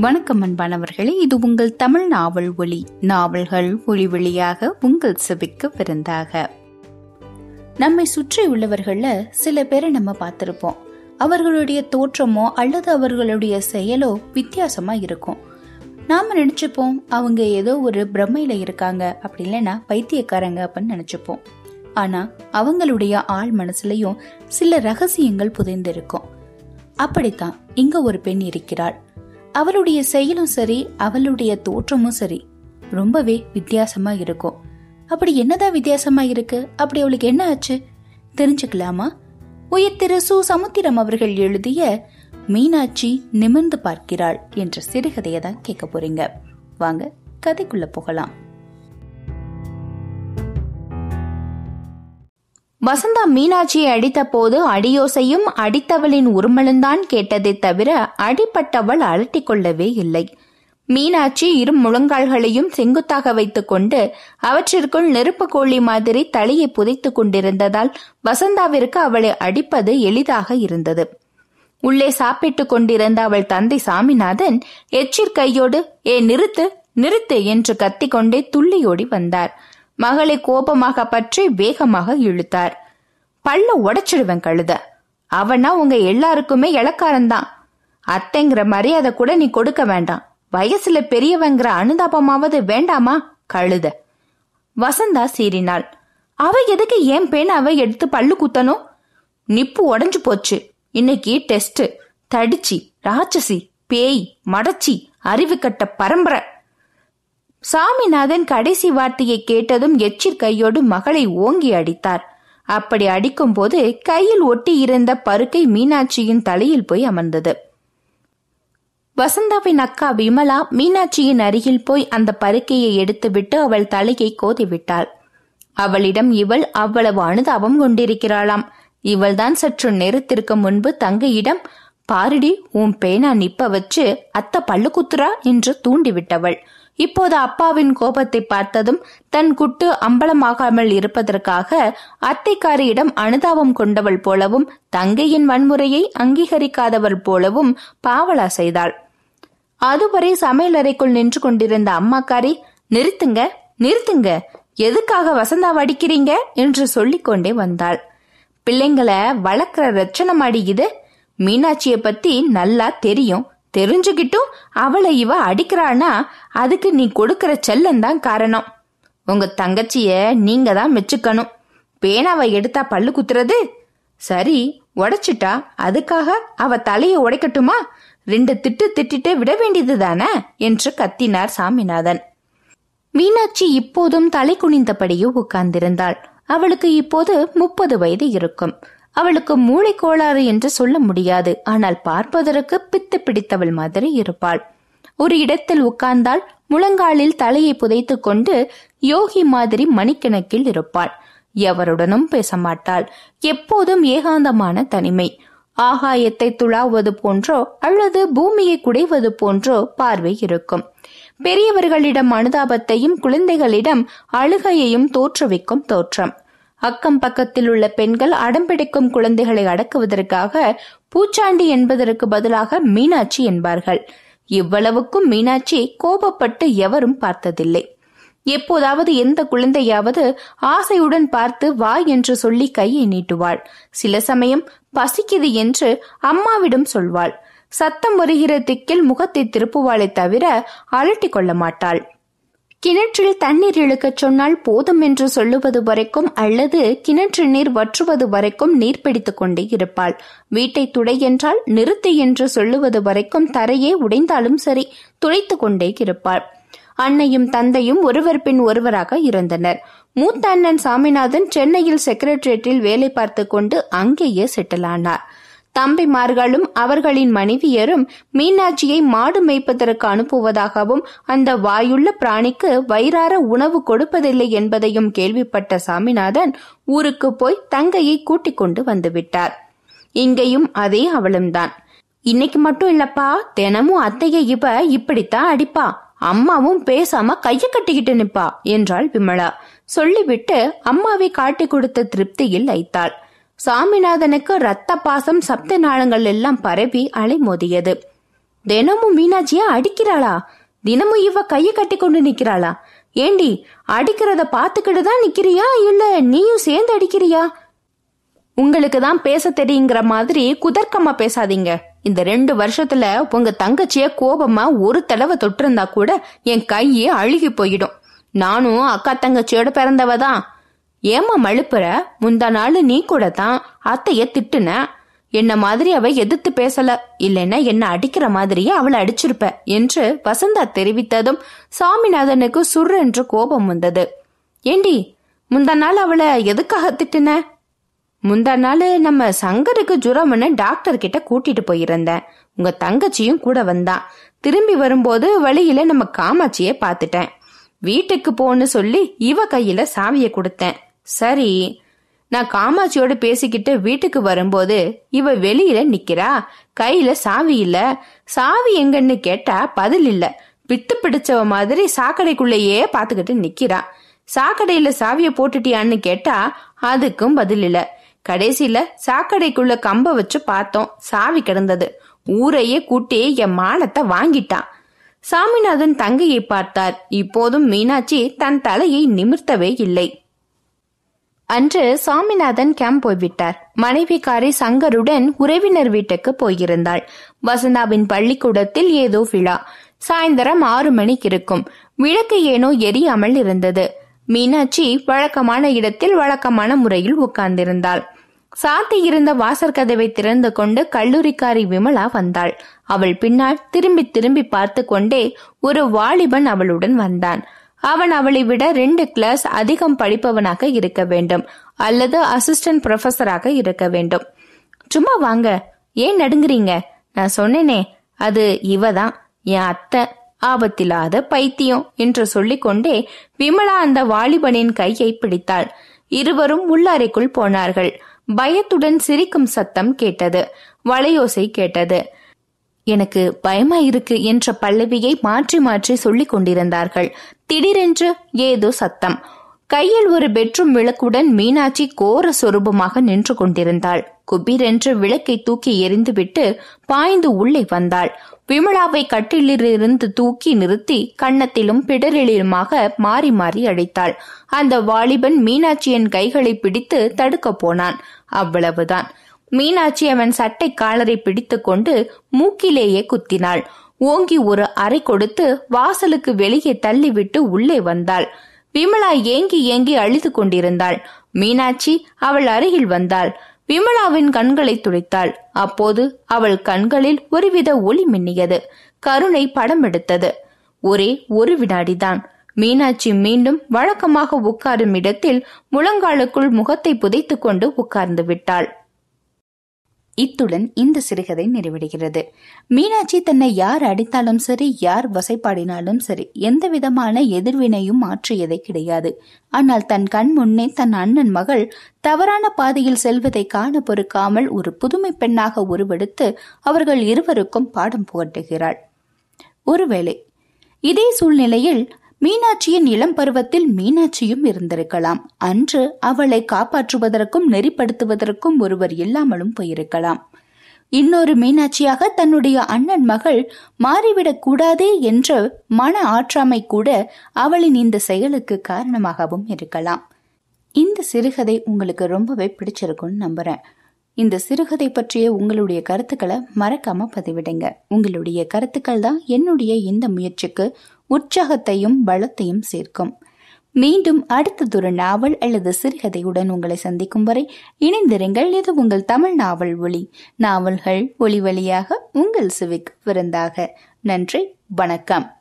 வணக்கம் அன்பானவர்களே இது உங்கள் தமிழ் நாவல் ஒளி நாவல்கள் ஒளி வழியாக உங்கள் செவிக்கு விருந்தாக. நம்மை சுற்றி உள்ளவர்கள சில பேரை நம்ம பார்த்திருப்போம். அவர்களுடைய தோற்றமோ அல்லது அவர்களுடைய செயலோ வித்தியாசமா இருக்கும். நாம நினைச்சுப்போம் அவங்க ஏதோ ஒரு பிரம்மையில இருக்காங்க அப்படி இல்லைன்னா பைத்தியக்காரங்க அப்படின்னு நினைச்சுப்போம். ஆனா அவங்களுடைய ஆள் மனசுலயும் சில ரகசியங்கள் புதைந்திருக்கும். அப்படித்தான் இங்க ஒரு பெண் இருக்கிறாள். அவளுடைய செயலும் சரி அவளுடைய தோற்றமும் சரி. ரொம்பவே வித்தியாசமா இருக்கும். அப்படி என்னதான் வித்தியாசமா இருக்கு? அப்படி அவளுக்கு என்ன ஆச்சு? தெரிஞ்சுக்கலாமா? உயிர் திரு சு. சமுத்திரம் அவர்கள் எழுதிய மீனாட்சி நிமிர்ந்து பார்க்கிறாள் என்ற சிறுகதையை தான் கேட்க போறீங்க. வாங்க கதைக்குள்ள போகலாம். வசந்தா மீனாட்சியை அடித்த போது அடியோசையும் அடித்தவளின் உருமலும்தான் கேட்டதை தவிர அடிப்பட்டவள் அழட்டிக் கொள்ளவே இல்லை. மீனாட்சி இரு முழங்கால்களையும் செங்குத்தாக வைத்துக் கொண்டு அவற்றிற்குள் நெருப்பு கோழி மாதிரி தலையை புதைத்துக் கொண்டிருந்ததால் வசந்தாவிற்கு அவளை அடிப்பது எளிதாக இருந்தது. உள்ளே சாப்பிட்டுக் கொண்டிருந்த அவள் தந்தை சாமிநாதன் எச்சிற் கையோடு ஏ நிறுத்து நிறுத்து என்று கத்திக்கொண்டே துள்ளியோடி வந்தார். மகளை கோபமாக பற்றி வேகமாக இழுத்தார். பல்ல உடைச்சிடுவேன் கழுத. அவனா உங்க எல்லாருக்குமே இலக்காரன்தான். அத்தைங்கிற மரியாதை கூட நீ கொடுக்க வேண்டாம். வயசுல பெரியவங்கிற அனுதாபமாவது வேண்டாமா கழுத? வசந்தா சீறினாள். அவ எதுக்கு ஏன் பேனாவை எடுத்து பல்லு குத்தணும்? நிப்பு உடஞ்சு போச்சு. இன்னைக்கு டெஸ்ட் தடிச்சி ராட்சசி பேய் மடச்சி அறிவு கட்ட பரம்பரை. சாமிநாதன் கடைசி வார்த்தையை கேட்டதும் எச்சிற் கையோடு மகளை ஓங்கி அடித்தார். அப்படி அடிக்கும்போது கையில் ஒட்டி இருந்த பருக்கை மீனாட்சியின் தலையில் போய் அமர்ந்தது. வசந்தாவின் அக்கா விமலா மீனாட்சியின் அருகில் போய் அந்த பருக்கையை எடுத்துவிட்டு அவள் தலையை கோதிவிட்டாள் அவளிடம் இவள் அவ்வளவு அனுதாபம் கொண்டிருக்கிறாளாம். இவள்தான் சற்று நேரத்திற்கு முன்பு தங்கையிடம் பாருடி உன் பேனா நிப்ப வச்சு அத்த பல்லு குத்துறா என்று தூண்டிவிட்டவள். இப்போது அப்பாவின் கோபத்தை பார்த்ததும் தன் குட்டு அம்பலமாகாமல் இருப்பதற்காக அத்தைக்காரியிடம் அனுதாபம் கொண்டவள் போலவும் தங்கையின் வன்முறையை அங்கீகரிக்காதவள் போலவும் பாவலா செய்தாள். அதுவரை சமையலறைக்குள் நின்று கொண்டிருந்த அம்மாக்காரி நிறுத்துங்க நிறுத்துங்க எதுக்காக வசந்தா வடிக்கிறீங்க? என்று சொல்லிக்கொண்டே வந்தாள். பிள்ளைங்களை வளர்க்கிற ரச்சனம் அடி இது. மீனாட்சியை பத்தி நல்லா தெரியும். தெரிஞ்சுக்கிட்டும் அவளை இவ அடிக்கிறானா அதுக்கு நீ கொடுக்கற செல்லம் தான் காரணம். உங்க தங்கச்சிய நீங்க தான் மெச்சுக்கணும். பேனாவை எடுத்தா பல்லு குத்துறது? சரி உடைச்சிட்டா அதுக்காக அவ தலைய உடைக்கட்டுமா? ரெண்டு திட்டு திட்டிட்டு விட வேண்டியது தானே என்று கத்தினார் சாமிநாதன். மீனாட்சி இப்போதும் தலை குனிந்தபடியே உட்கார்ந்திருந்தாள். அவளுக்கு இப்போது முப்பது வயது இருக்கும். அவளுக்கு மூளை கோளாறு என்று சொல்ல முடியாது. ஆனால் பார்ப்பதற்கு பித்து பிடித்தவள் மாதிரி இருப்பாள். ஒரு இடத்தில் உட்கார்ந்தால் முழங்காலில் தலையை புதைத்து கொண்டு யோகி மாதிரி மணிக்கணக்கில் இருப்பாள். எவருடனும் பேச மாட்டாள் எப்போதும் ஏகாந்தமான தனிமை. ஆகாயத்தை துளாவது போன்றோ அல்லது பூமியை குடைவது போன்றோ பார்வை இருக்கும். பெரியவர்களிடம் அனுதாபத்தையும் குழந்தைகளிடம் அழுகையையும் தோற்றுவிக்கும் தோற்றம். அக்கம் பக்கத்தில் உள்ள பெண்கள் அடம்பிடிக்கும் குழந்தைகளை அடக்குவதற்காக பூச்சாண்டி என்பதற்கு பதிலாக மீனாட்சி என்பார்கள். இவ்வளவுக்கும் மீனாட்சி கோபப்பட்டு எவரும் பார்த்ததில்லை. எப்போதாவது எந்த குழந்தையாவது ஆசையுடன் பார்த்து வா என்று சொல்லி கையை நீட்டுவாள். சில சமயம் பசிக்குது என்று அம்மாவிடம் சொல்வாள். சத்தம் வருகிற திக்கில் முகத்தை திருப்புவாளை தவிர அலட்டிக் கொள்ள மாட்டாள். கிணற்றில் தண்ணீர் இழுக்கச் சொன்னால் போதும் என்று சொல்லுவது வரைக்கும் அல்லது கிணற்று நீர் வற்றுவது வரைக்கும் நீர் பிடித்துக் கொண்டே இருப்பாள். வீட்டை துடை என்றால் நிறுத்து என்று சொல்லுவது வரைக்கும் தரையே உடைந்தாலும் சரி துடைத்துக் கொண்டே இருப்பாள். அன்னையும் தந்தையும் ஒருவர் பின் ஒருவராக இருந்தனர். மூத்த அண்ணன் சாமிநாதன் சென்னையில் செக்ரட்டரியேட்டில் வேலை பார்த்து கொண்டு அங்கேயே செட்டில் ஆனார். தம்பிமார்களும் அவர்களின் மனைவியரும் மீனாட்சியை மாடு மேய்ப்பதற்கு அனுப்புவதாகவும் அந்த வாயுள்ள பிராணிக்கு வயிறார உணவு கொடுப்பதில்லை என்பதையும் கேள்விப்பட்ட சாமிநாதன் ஊருக்கு போய் தங்கையை கூட்டிக் கொண்டு வந்துவிட்டார். இங்கேயும் அதே அவளும்தான் இன்னைக்கு மட்டும் இல்லப்பா தினமும் அத்தையை இவ இப்படித்தான் அடிப்பா. அம்மாவும் பேசாம கைய கட்டிக்கிட்டு நிப்பா என்றாள் விமலா. சொல்லிவிட்டு அம்மாவை காட்டி கொடுத்த திருப்தியில் ஐத்தாள் சாமிநாதனுக்கு ரத்த பாசம் சப்த நாளங்கள் எல்லாம் பரவி அலைமோதியது. தினமும் மீனாட்சிய அடிக்கிறாளா? தினமும் இவ கைய கட்டி கொண்டு நிக்கிறாளா ஏண்டி அடிக்கிறத பாத்துக்கிட்டு தான் நிக்கிறியா? இல்ல நீயும் சேர்ந்து அடிக்கிறியா? உங்களுக்கு தான் பேச தெரியுங்கிற மாதிரி குதர்க்கமா பேசாதீங்க. இந்த ரெண்டு வருஷத்துல உங்க தங்கச்சிய கோபமா ஒரு தடவை தொட்டிருந்தா கூட என் கையே அழுகி போயிடும். நானும் அக்கா தங்கச்சியோட பிறந்தவ தான் ஏமா மழுப்புற? முந்தா நாள் நீ கூட தான் அத்தைய திட்டுன. என்ன மாதிரி அவ எதிர்த்து பேசல. இல்லைன்னா என்ன அடிக்கிற மாதிரியே அவளை அடிச்சிருப்ப என்று வசந்தா தெரிவித்ததும் சாமிநாதனுக்கு சுர் என்று கோபம் வந்தது. ஏண்டி முந்தா நாள் அவளை எதுக்காக திட்டுன? முந்தா நாள் நம்ம சங்கருக்கு ஜுரம்னு டாக்டர் கிட்ட கூட்டிட்டு போயிருந்தேன் உங்க தங்கச்சியும் கூட வந்தான் திரும்பி வரும்போது வழியில நம்ம காமாட்சியை பாத்துட்டேன் வீட்டுக்கு போன்னு சொல்லி இவ கையில சாவிய கொடுத்தேன். சரி நான் காமாட்சியோட பேசிக்கிட்டு வீட்டுக்கு வரும்போது இவ வெளியில நிக்கிறா. கையில சாவி இல்ல. சாவி எங்கன்னு கேட்டா பதில் இல்ல. பித்து பிடிச்சவ மாதிரி சாக்கடைக்குள்ளேயே பாத்துக்கிட்டு நிக்கிறா. சாக்கடையில சாவிய போட்டுட்டியான்னு கேட்டா அதுக்கும் பதில் இல்ல. கடைசியில சாக்கடைக்குள்ள கம்ப வச்சு பார்த்தோம். சாவி கிடந்தது. ஊரையே கூட்டி என் மானத்தை வாங்கிட்டான் சாமிநாதன் தங்கையை பார்த்தார். இப்போதும் மீனாட்சி தன் தலையை நிமிர்த்தவே இல்லை. அன்று சாமிநாதன் கேம்ப் போய்விட்டார். மனைவிக்காரி சங்கருடன் உறவினர் வீட்டுக்கு போயிருந்தாள். வசந்தாவின் பள்ளிக்கூடத்தில் ஏதோ விழா. சாயந்தரம் ஆறு மணிக்கு இருக்கும். விளக்கு ஏனோ எரியாமல் இருந்தது. மீனாட்சி வழக்கமான இடத்தில் வழக்கமான முறையில் உட்கார்ந்திருந்தாள். சாத்தி இருந்த வாசற்கதவை திறந்து கொண்டு கல்லூரிக்காரி விமலா வந்தாள். அவள் பின்னால் திரும்பி திரும்பி பார்த்து கொண்டே ஒரு வாலிபன் அவளுடன் வந்தான். அவன் அவளை விட ரெண்டு கிளாஸ் அதிகம் படிப்பவனாக இருக்க வேண்டும். அல்லது அசிஸ்டன்ட் ப்ரொஃபஸராக இருக்க வேண்டும். சும்மா வாங்க. ஏன் நடுங்குறீங்க? நான் சொன்னேனே. அது இவதான். என் அத்தை. ஆபத்தில்லாத பைத்தியம் என்று சொல்லிக்கொண்டே விமலா அந்த வாலிபனின் கையை பிடித்தாள். இருவரும் உள்ளறைக்குள் போனார்கள். பயத்துடன் சிரிக்கும் சத்தம் கேட்டது. வளையோசை கேட்டது. எனக்கு பயமா இருக்கு என்ற பல்லவியை மாற்றி மாற்றி சொல்லிக் கொண்டிருந்தார்கள் திடீரென்று ஏதோ சத்தம். கையில் ஒரு பெட்ரூம் விளக்குடன் மீனாட்சி கோர சொரூபமாக நின்று கொண்டிருந்தாள். குபீரென்று விளக்கை தூக்கி எறிந்துவிட்டு பாய்ந்து உள்ளே வந்தாள். விமலாவை கட்டிலிருந்து தூக்கி நிறுத்தி கன்னத்திலும் பிடரிலுமாக மாறி மாறி அடைத்தாள். அந்த வாலிபன் மீனாட்சியின் கைகளை பிடித்து தடுக்க போனான். அவ்வளவுதான். மீனாட்சி அவன் சட்டை காலரை பிடித்து கொண்டு மூக்கிலேயே குத்தினாள். ஓங்கி ஒரு அறை கொடுத்து வாசலுக்கு வெளியே தள்ளிவிட்டு உள்ளே வந்தாள். விமலா ஏங்கி ஏங்கி அழுது கொண்டிருந்தாள். மீனாட்சி அவள் அருகில் வந்தாள். விமலாவின் கண்களை துடைத்தாள். அப்போது அவள் கண்களில் ஒருவித ஒளி மின்னியது. கருணை படம் எடுத்தது. ஒரே ஒரு வினாடிதான். மீனாட்சி மீண்டும் வழக்கமாக உட்காரும் இடத்தில் முழங்காலுக்குள் முகத்தை புதைத்துக் கொண்டு உட்கார்ந்து விட்டாள். இத்துடன் இந்த சிறுகதை நிறைவடைகிறது. மீனாட்சி தன்னை யார் அடித்தாலும் சரி யார் வசைப்பாடினாலும் சரி எந்த விதமான எதிர்வினையும் மாற்றியதை கிடையாது. ஆனால் தன் கண் முன்னே தன் அண்ணன் மகள் தவறான பாதையில் செல்வதை காண பொறுக்காமல் ஒரு புதுமை பெண்ணாக உருவெடுத்து அவர்கள் இருவருக்கும் பாடம் புகட்டுகிறாள். ஒருவேளை இதே சூழ்நிலையில் மீனாட்சியின் இளம் பருவத்தில் மீனாட்சியும் இருந்திருக்கலாம். அன்று அவளை காப்பாற்றுவதற்கும் நெறிப்படுத்துவதற்கும் ஒருவர் இல்லாமலும் போயிருக்கலாம். இன்னொரு மீனாட்சியாக தன்னுடைய அண்ணன் மகள் மாறிவிடக் கூடாதே என்ற மன ஆற்றாமை கூட அவளின் இந்த செயலுக்கு காரணமாகவும் இருக்கலாம். இந்த சிறுகதை உங்களுக்கு ரொம்பவே பிடிச்சிருக்கும்னு நம்புறேன். இந்த சிறுகதை பற்றிய உங்களுடைய கருத்துக்களை மறக்காம பதிவிடுங்க. உங்களுடைய கருத்துக்கள் தான் என்னுடைய இந்த முயற்சிக்கு உற்சாகத்தையும் பலத்தையும் சேர்க்கும். மீண்டும் அடுத்ததொரு நாவல் அல்லது சிறுகதையுடன் உங்களை சந்திக்கும் வரை இணைந்திருங்கள். இது உங்கள் தமிழ் நாவல் ஒளி நாவல்கள் ஒளி வழியாக உங்கள் சிவிக் விருந்தாக. நன்றி வணக்கம்.